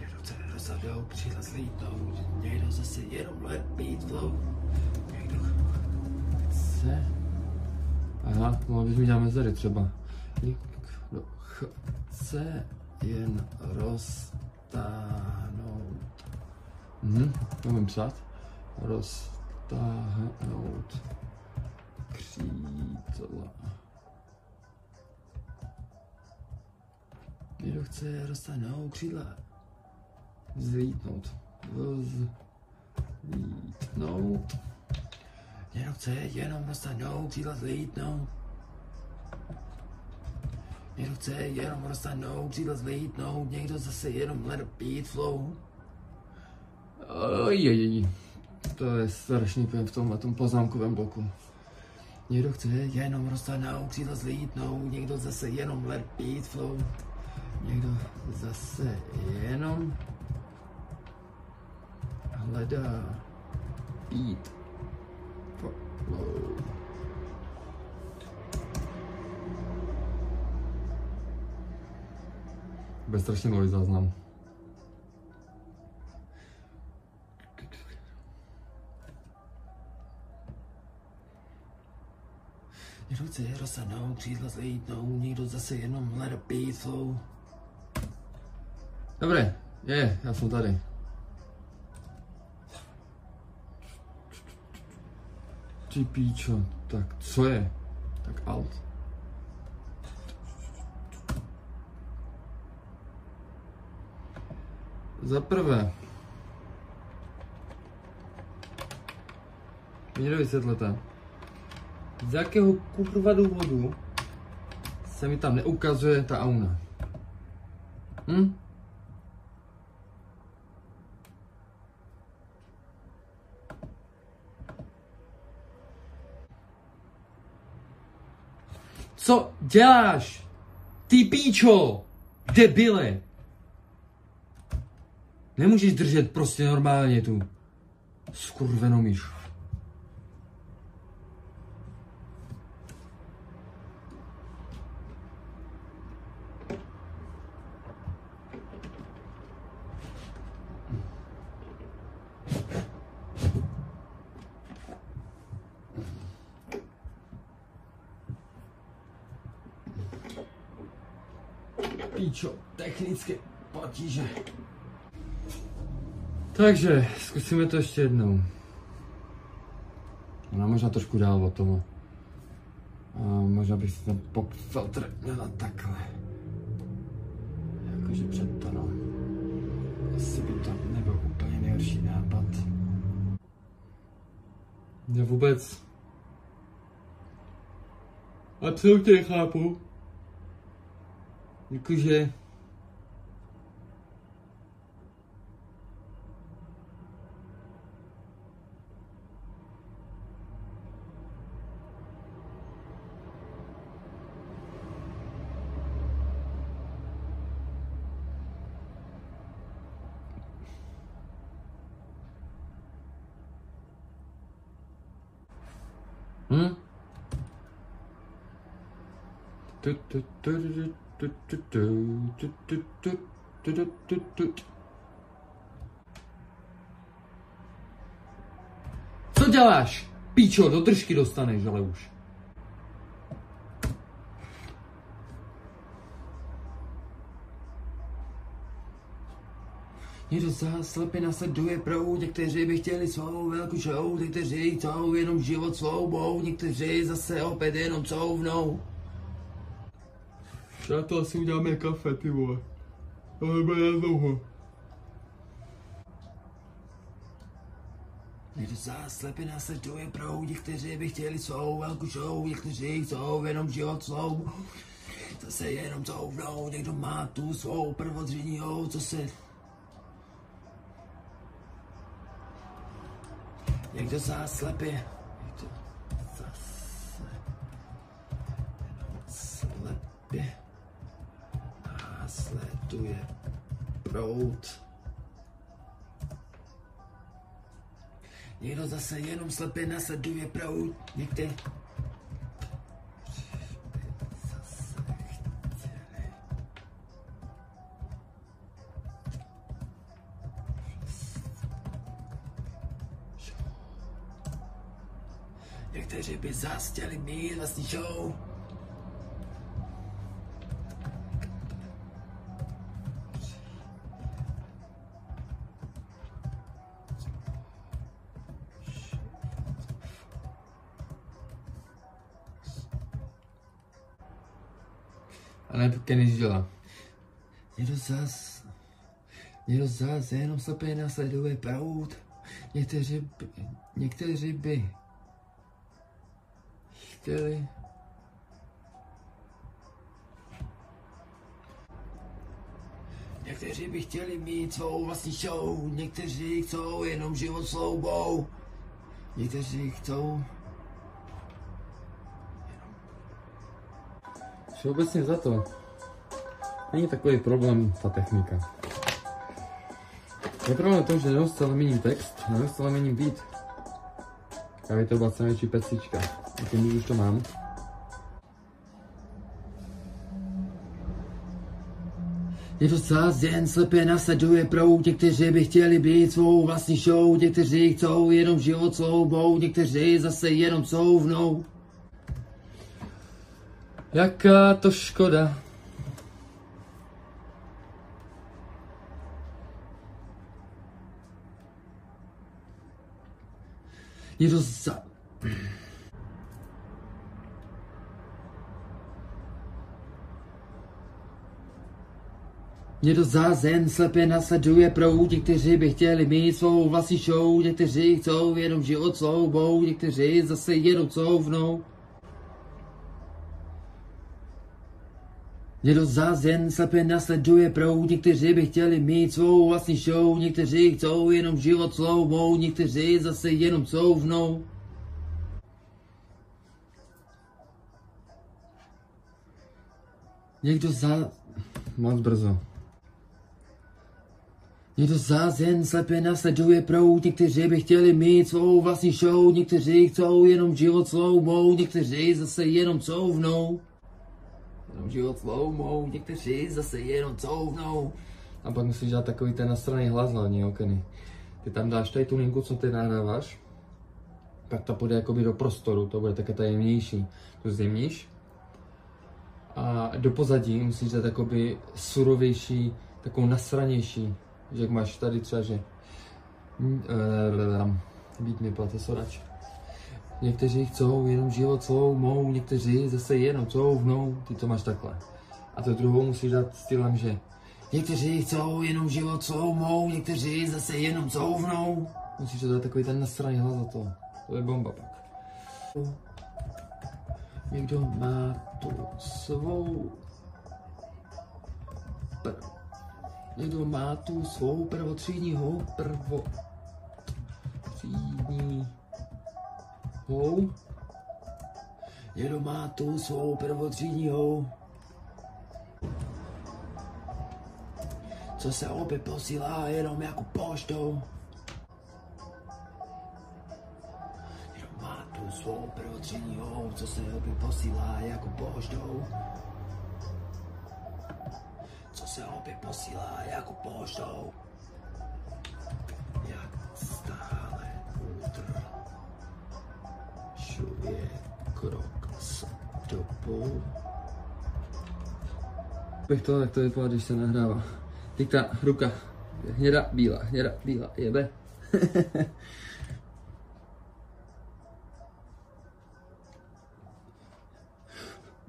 Někdo chce rozsadou, přijela zlítnout, někdo zase jenom let beat flow. Někdo chce... Aha, mohla bys mi dělat mezery třeba. Někdo chce jen roztáhnout. Mhm, umím psát. Roztáhnout křídla. Někdo chce roztáhnout křídla. Zlítnout. Zlítnout. Někdo chce jenom roztáhnout křídla zlítnout. Někdo chce jenom roztáhnout křídla zlítnout. Někdo zase jenom let beat flow. Ojej, to je strašný pojem v tomhle tom poznámkovém bloku. Někdo chce jenom roztáhnout křídla zlítnout, někdo zase jenom beat flow. Někdo zase jenom hledá beat flow. Bez strašně dlouhý záznam. Chce rozsadnout, křídla zlítnout, někdo zase jenom beat flow. Dobré, je, já jsem tady. Ty píčo, tak co je? Tak alt. Za prvé, mě vysvětlete, z jakého kurva důvodu se mi tam neukazuje ta auna. Hm? Co děláš? Ty píčo! Debile! Nemůžeš držet prostě normálně tu skurvenou myš. Píčo, technické potíže. Takže, zkusíme to ještě jednou. Ona možná trošku dál od toho. A možná bych si ten pop filtr měla takhle. Jakože před to, no. Asi by to nebyl úplně nejhorší nápad. Já vůbec... A co tě chápu? Jakože... Hm? Co děláš? Píčo, do držky dostaneš, ale už. Někdo záslepě nasleduje proud, někteří by chtěli svou velkou show, někteří chcou jenom život svou někteří zase opět jenom couvnou. to asi uděláme kafe, ty vole. To nebude dlouho. Někdo záslepě nasleduje proud, někteří by chtěli svou velkou show, někteří chcou jenom život svou. Zase jenom couvnou, někdo má tu svou prvotřídní co se Někdo záslepě. Někdo zase slepě následuje prout. Někdo zase jenom slepě následuje prout. Někde By zás chtěli mít vlastní show. A ne Kenny dělá. Někdo zas, někdo zas jenom slepě nasleduje proud. Někteří, by, někteří by chtěli Někteří by chtěli mít svou vlastní show, někteří chcou jenom život sloubou, někteří chcou Všeobecně za to není takový problém ta technika. Je problém v tom, že neustále měním text, neustále měním beat. A to byla největší pecička. Tím už to mám. Je to zás jen slepě nasleduje proud, někteří by chtěli být svou vlastní show, někteří chcou jenom život sloubou, někteří zase jenom couvnou. Jaká to škoda. Je to za... Někdo zázen slepě nasleduje proud, někteří by chtěli mít svou vlastní show, někteří chcou jenom život sloubou, někteří zase jenom couvnou. Někdo zás jen slepě nasleduje proud, někteří by chtěli mít svou vlastní show, někteří chcou jenom život sloubou, někteří zase jenom couvnou. Někdo za... Moc brzo. Někdo zás jen slepě nasleduje proud, někteří by chtěli mít svou vlastní show, někteří chcou jenom život sloubou, někteří zase jenom couvnou. Jenom život sloumou, někteří zase jenom couvnou. A pak musíš dát takový ten nastraný hlas hlavně, okeny. Ty tam dáš tady tu linku, co ty nahráváš, pak ta půjde jakoby do prostoru, to bude také tajemnější. Tu zimníš a do pozadí musíš dát jakoby surovější, takovou nasranější, jak máš tady třeba, že Být mi plate sorač. Někteří chcou jenom život svou mou, někteří zase jenom couvnou, ty to máš takhle. A to druhou musíš dát stylem, že Někteří chcou jenom život svou mou, někteří zase jenom couvnou. musíš to dát takový ten nasraný hlas za to. To je bomba pak. Někdo má tu svou... Pr... Někdo má tu svou prvotřídní hou, prvo... Třídní... Hou. Někdo má tu svou prvotřídní hou. Co se opět posílá jenom jako poštou. Někdo má tu svou prvotřídní hou, co se opět posílá jako poštou. Posílá jako poštou. Jak stále útr. Šuje krok s dobou. Bych to, jak to vypadá, když se nahrává. Teď ta ruka hněda, bílá, hněda, bílá, jebe.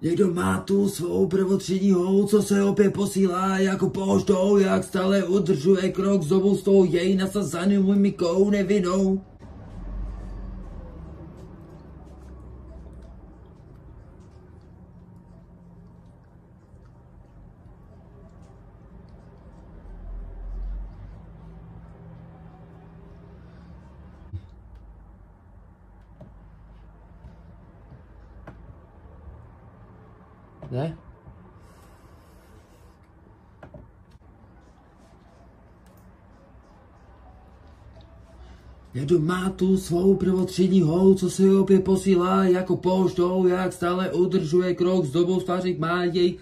Někdo má tu svou prvotřídní hou, co se opět posílá jako poštou, jak stále udržuje krok s dobou s tou jej nasazanou mimikou nevinou. Ne? Někdo má tu svou prvotřídní hou, co se opět posílá jako poštou, jak stále udržuje krok s dobou tváří má jej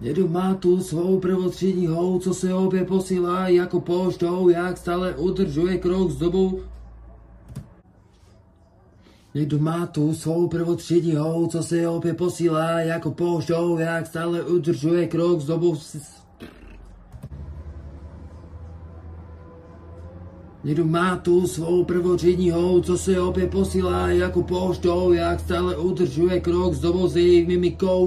Někdo má tu svou prvotřídní hou, co se obě posílá jako poštou, jak stále udržuje krok s dobou. Někdo má tu svou prvotřídní hou, co se opět posílá jako poštou, jak stále udržuje krok s dobou. Někdo má tu svou prvotřídní hou, co se opět posílá jako poštou, jak stále udržuje krok s dobou s jejich mimikou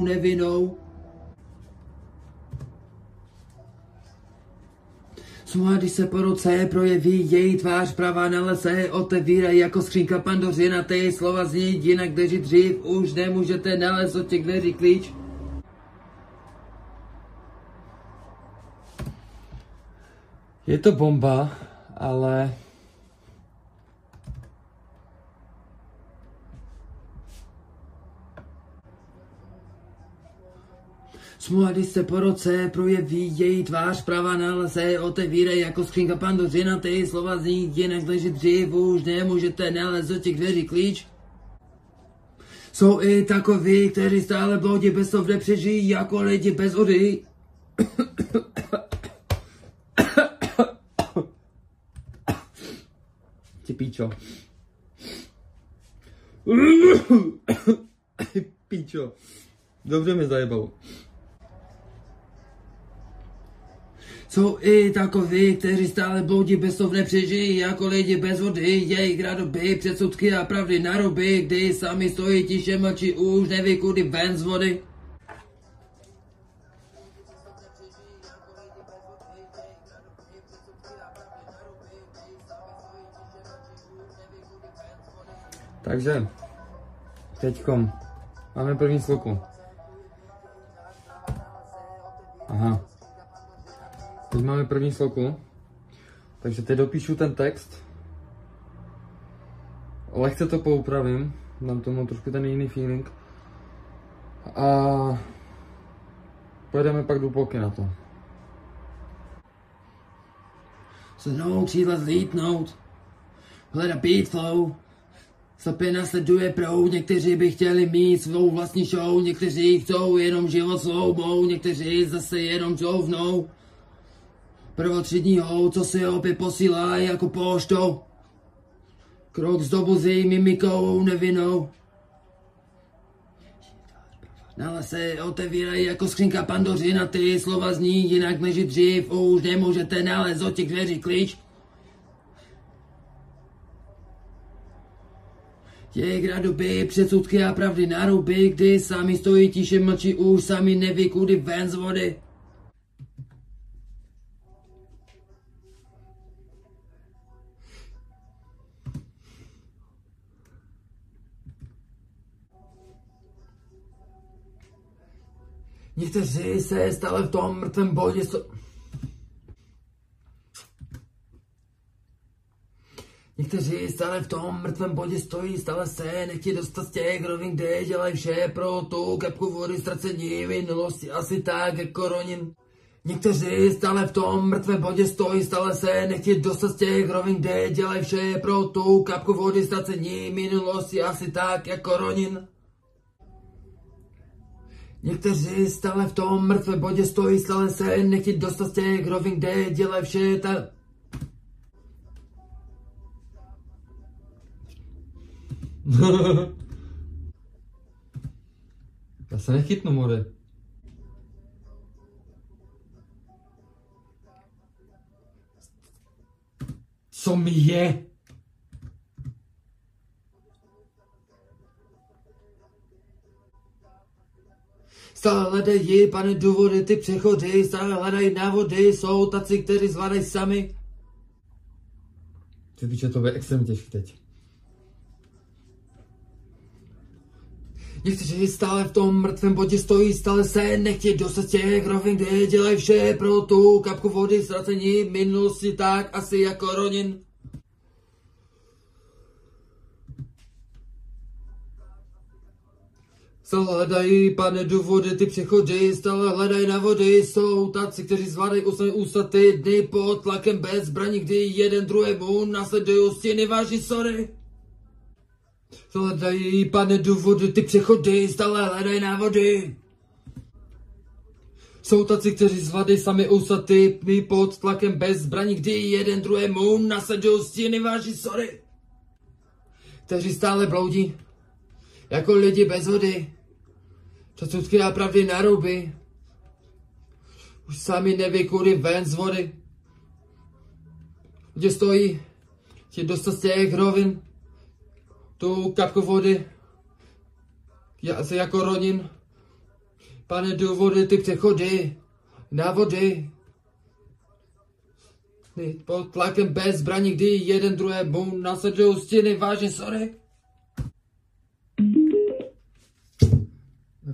nevinnou. Smula, když se po roce projeví její tvář pravá na lese, otevírají jako skřínka pandořina, ty slova zní jinak, kdeří dřív už nemůžete nalézt od těch dveří klíč. Je to bomba, ale Smula, když se po roce projeví její tvář pravá na lese, otevírají jako skřínka pandořina, ty slova zní jinak, kdeří dřív už nemůžete nalézt od těch dveří klíč. Jsou i takoví, kteří stále bloudí bez toho nepřežijí jako lidi bez vody. Ty píčo. píčo. Dobře mi zajebalo. Jsou i takoví, kteří stále bloudí bez toho nepřežijí jako lidi bez vody, jejich radoby, předsudky a pravdy na ruby, kdy sami stojí tiše mlčí, už neví kudy ven z vody. Takže, teďkom máme první sloku. Máme první sloku. Takže teď dopíšu ten text. Lehce to poupravím. Dám tomu trošku ten jiný feeling. A pojedeme pak do polky na to. Zhrnout, křídla zlítnout, hledat beat flow, Slepě nasleduje proud, někteří by chtěli mít svou vlastní show, někteří chcou jenom život sloubou, někteří zase jenom čouvnou. Prvotřídní co si opět posílá jako poštou. Krok z dobu s její mimikou nevinou. Na lese otevírají jako skřínka pandořina, ty slova zní jinak než dřív, už nemůžete nalézt od těch dveří klíč. Jejich radoby, předsudky a pravdy na ruby, kdy sami stojí tiše mlčí, už sami neví kudy ven z vody. Někteří se stále v tom mrtvém bodě sto... Někteří stále v tom mrtvém bodě stojí, stále se nechtějí dostat z těch rovin, kde dělají vše pro tu kapku vody ztracení minulosti, asi tak jako Ronin. Někteří stále v tom mrtvém bodě stojí, stále se nechtějí dostat z těch rovin, kde dělají vše pro tu kapku vody ztracení minulosti, asi tak jako Ronin. Někteří stále v tom mrtvém bodě stojí, stále se nechtějí dostat z těch rovin, kde dělají vše ta... Já se nechytnu, more. Co mi je? Stále hledají, pane, důvody, ty přechody, stále hledají návody, jsou taci, kteří zvládají sami. Ty píče, to bude extrémně těžký teď. Někteří stále v tom mrtvém bodě stojí, stále se nechtějí dostat těch rovin, kde dělají vše pro tu kapku vody, ztracení minulosti, tak asi jako Ronin. Stále hledají, pane, důvody, ty přechody, stále hledají na vody, jsou taci, kteří zvládají usnout ústa ty dny pod tlakem bez zbraní, kdy jeden druhému nasledují stěny váží sorry. Hledají, pane, důvody, ty přechody, stále hledají návody. Jsou taci, kteří z vady sami usatý, my pod tlakem bez zbraní, kdy jeden druhému nasadil stěny váží sorry. Kteří stále bloudí, jako lidi bez vody. Časutky a pravdy na ruby. Už sami neví, kudy ven z vody. Kde stojí, ti dostat z těch rovin, tu kapku vody, já se jako ronin. Pane, do vody ty přechody, na vody. Ty pod tlakem bez zbraní, kdy jeden druhé bum nasadují stěny, vážně, sorry.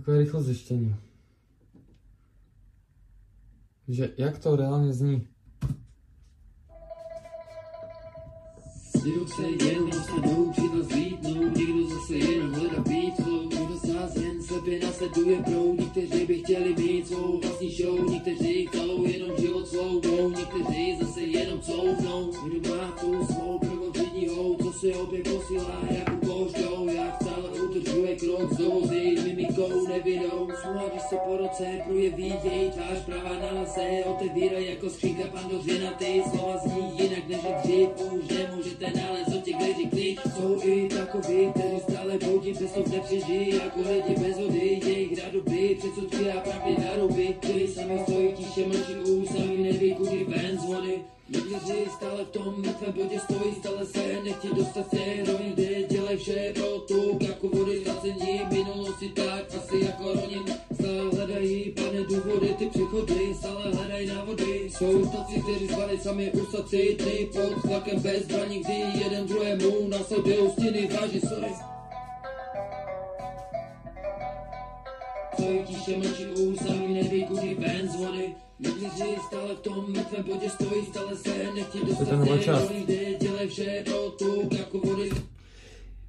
Takové rychlo zjištění. Že jak to reálně zní? Se jenom někdo zase jenom hledá někdo sázen slepě nasleduje někteří by chtěli mít svou vlastní show, někteří jenom život svou někteří zase jenom couvnou, někdo má tu svou prvořidní hou, co se obě posílá jak krok s dovozy, mimikou nevinou, smůla, když se po roce projeví její tvář pravá na lase, otevírá jako skřínka pandořina, ty slova zní jinak než dřív, už nemůžete nalézt od těch, kteří klid, jsou i takoví, kteří stále boudí, přesto nepřežijí, jako lidi bez vody, jejich radoby, předsudky a pravdy naruby, kteří sami stojí tiše mlčí už, sami neví, kudy ven z vody. Někteří stále v tom mrtvém bodě stojí, stále se nechtějí dostat roviny, kde dělají vše pro tu ztracení minulosti tak asi jako ronin. Stále hledají, pane, důvody, ty přechody, stále hledají návody. Jsou taci, kteří zvali sami usaci, ty pod tlakem bez zbraní, kdy jeden druhému následují stěny, váží sorry. Stojí tiše mlčí už, sami neví, kudy ven z vody. Někteří stále v tom mrtvém bodě stojí, stále se nechtějí dostat ten z té čas. dělají vše pro tu jako vody.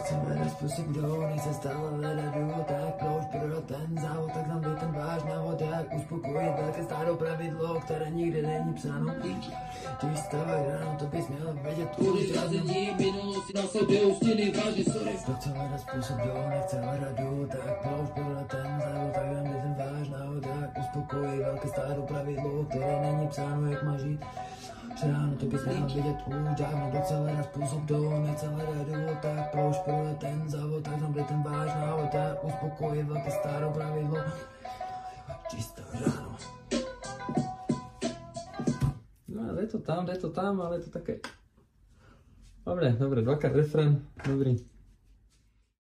Chceme na způsob, kdo nechce stále hledat důvod, tak proč prodat ten závod, tak tam ten váš návod, jak uspokojit velké starou pravidlo, které nikdy není psáno. Když stáváš ráno, to bys měl vědět Kvůli už zrazení minulosti následují stěny, váží sorry. Kdo chce hledat způsob, kdo nechce hledat důvod, tak proč prodat ten závod, tak tam ten váš návod, jak uspokojit velké starou pravidlo, které není psáno, jak má žít. Ráno to bys měl vědět už dávno, hledat způsob, nechce hledat důvod, tak proč prodat ten závod, tak tam ten váš návod, jak uspokojit velké starou pravidlo. Čisté ráno. No je to tam, jde to tam, ale je to také. Dobre, dobre, dvakrát refren, dobrý.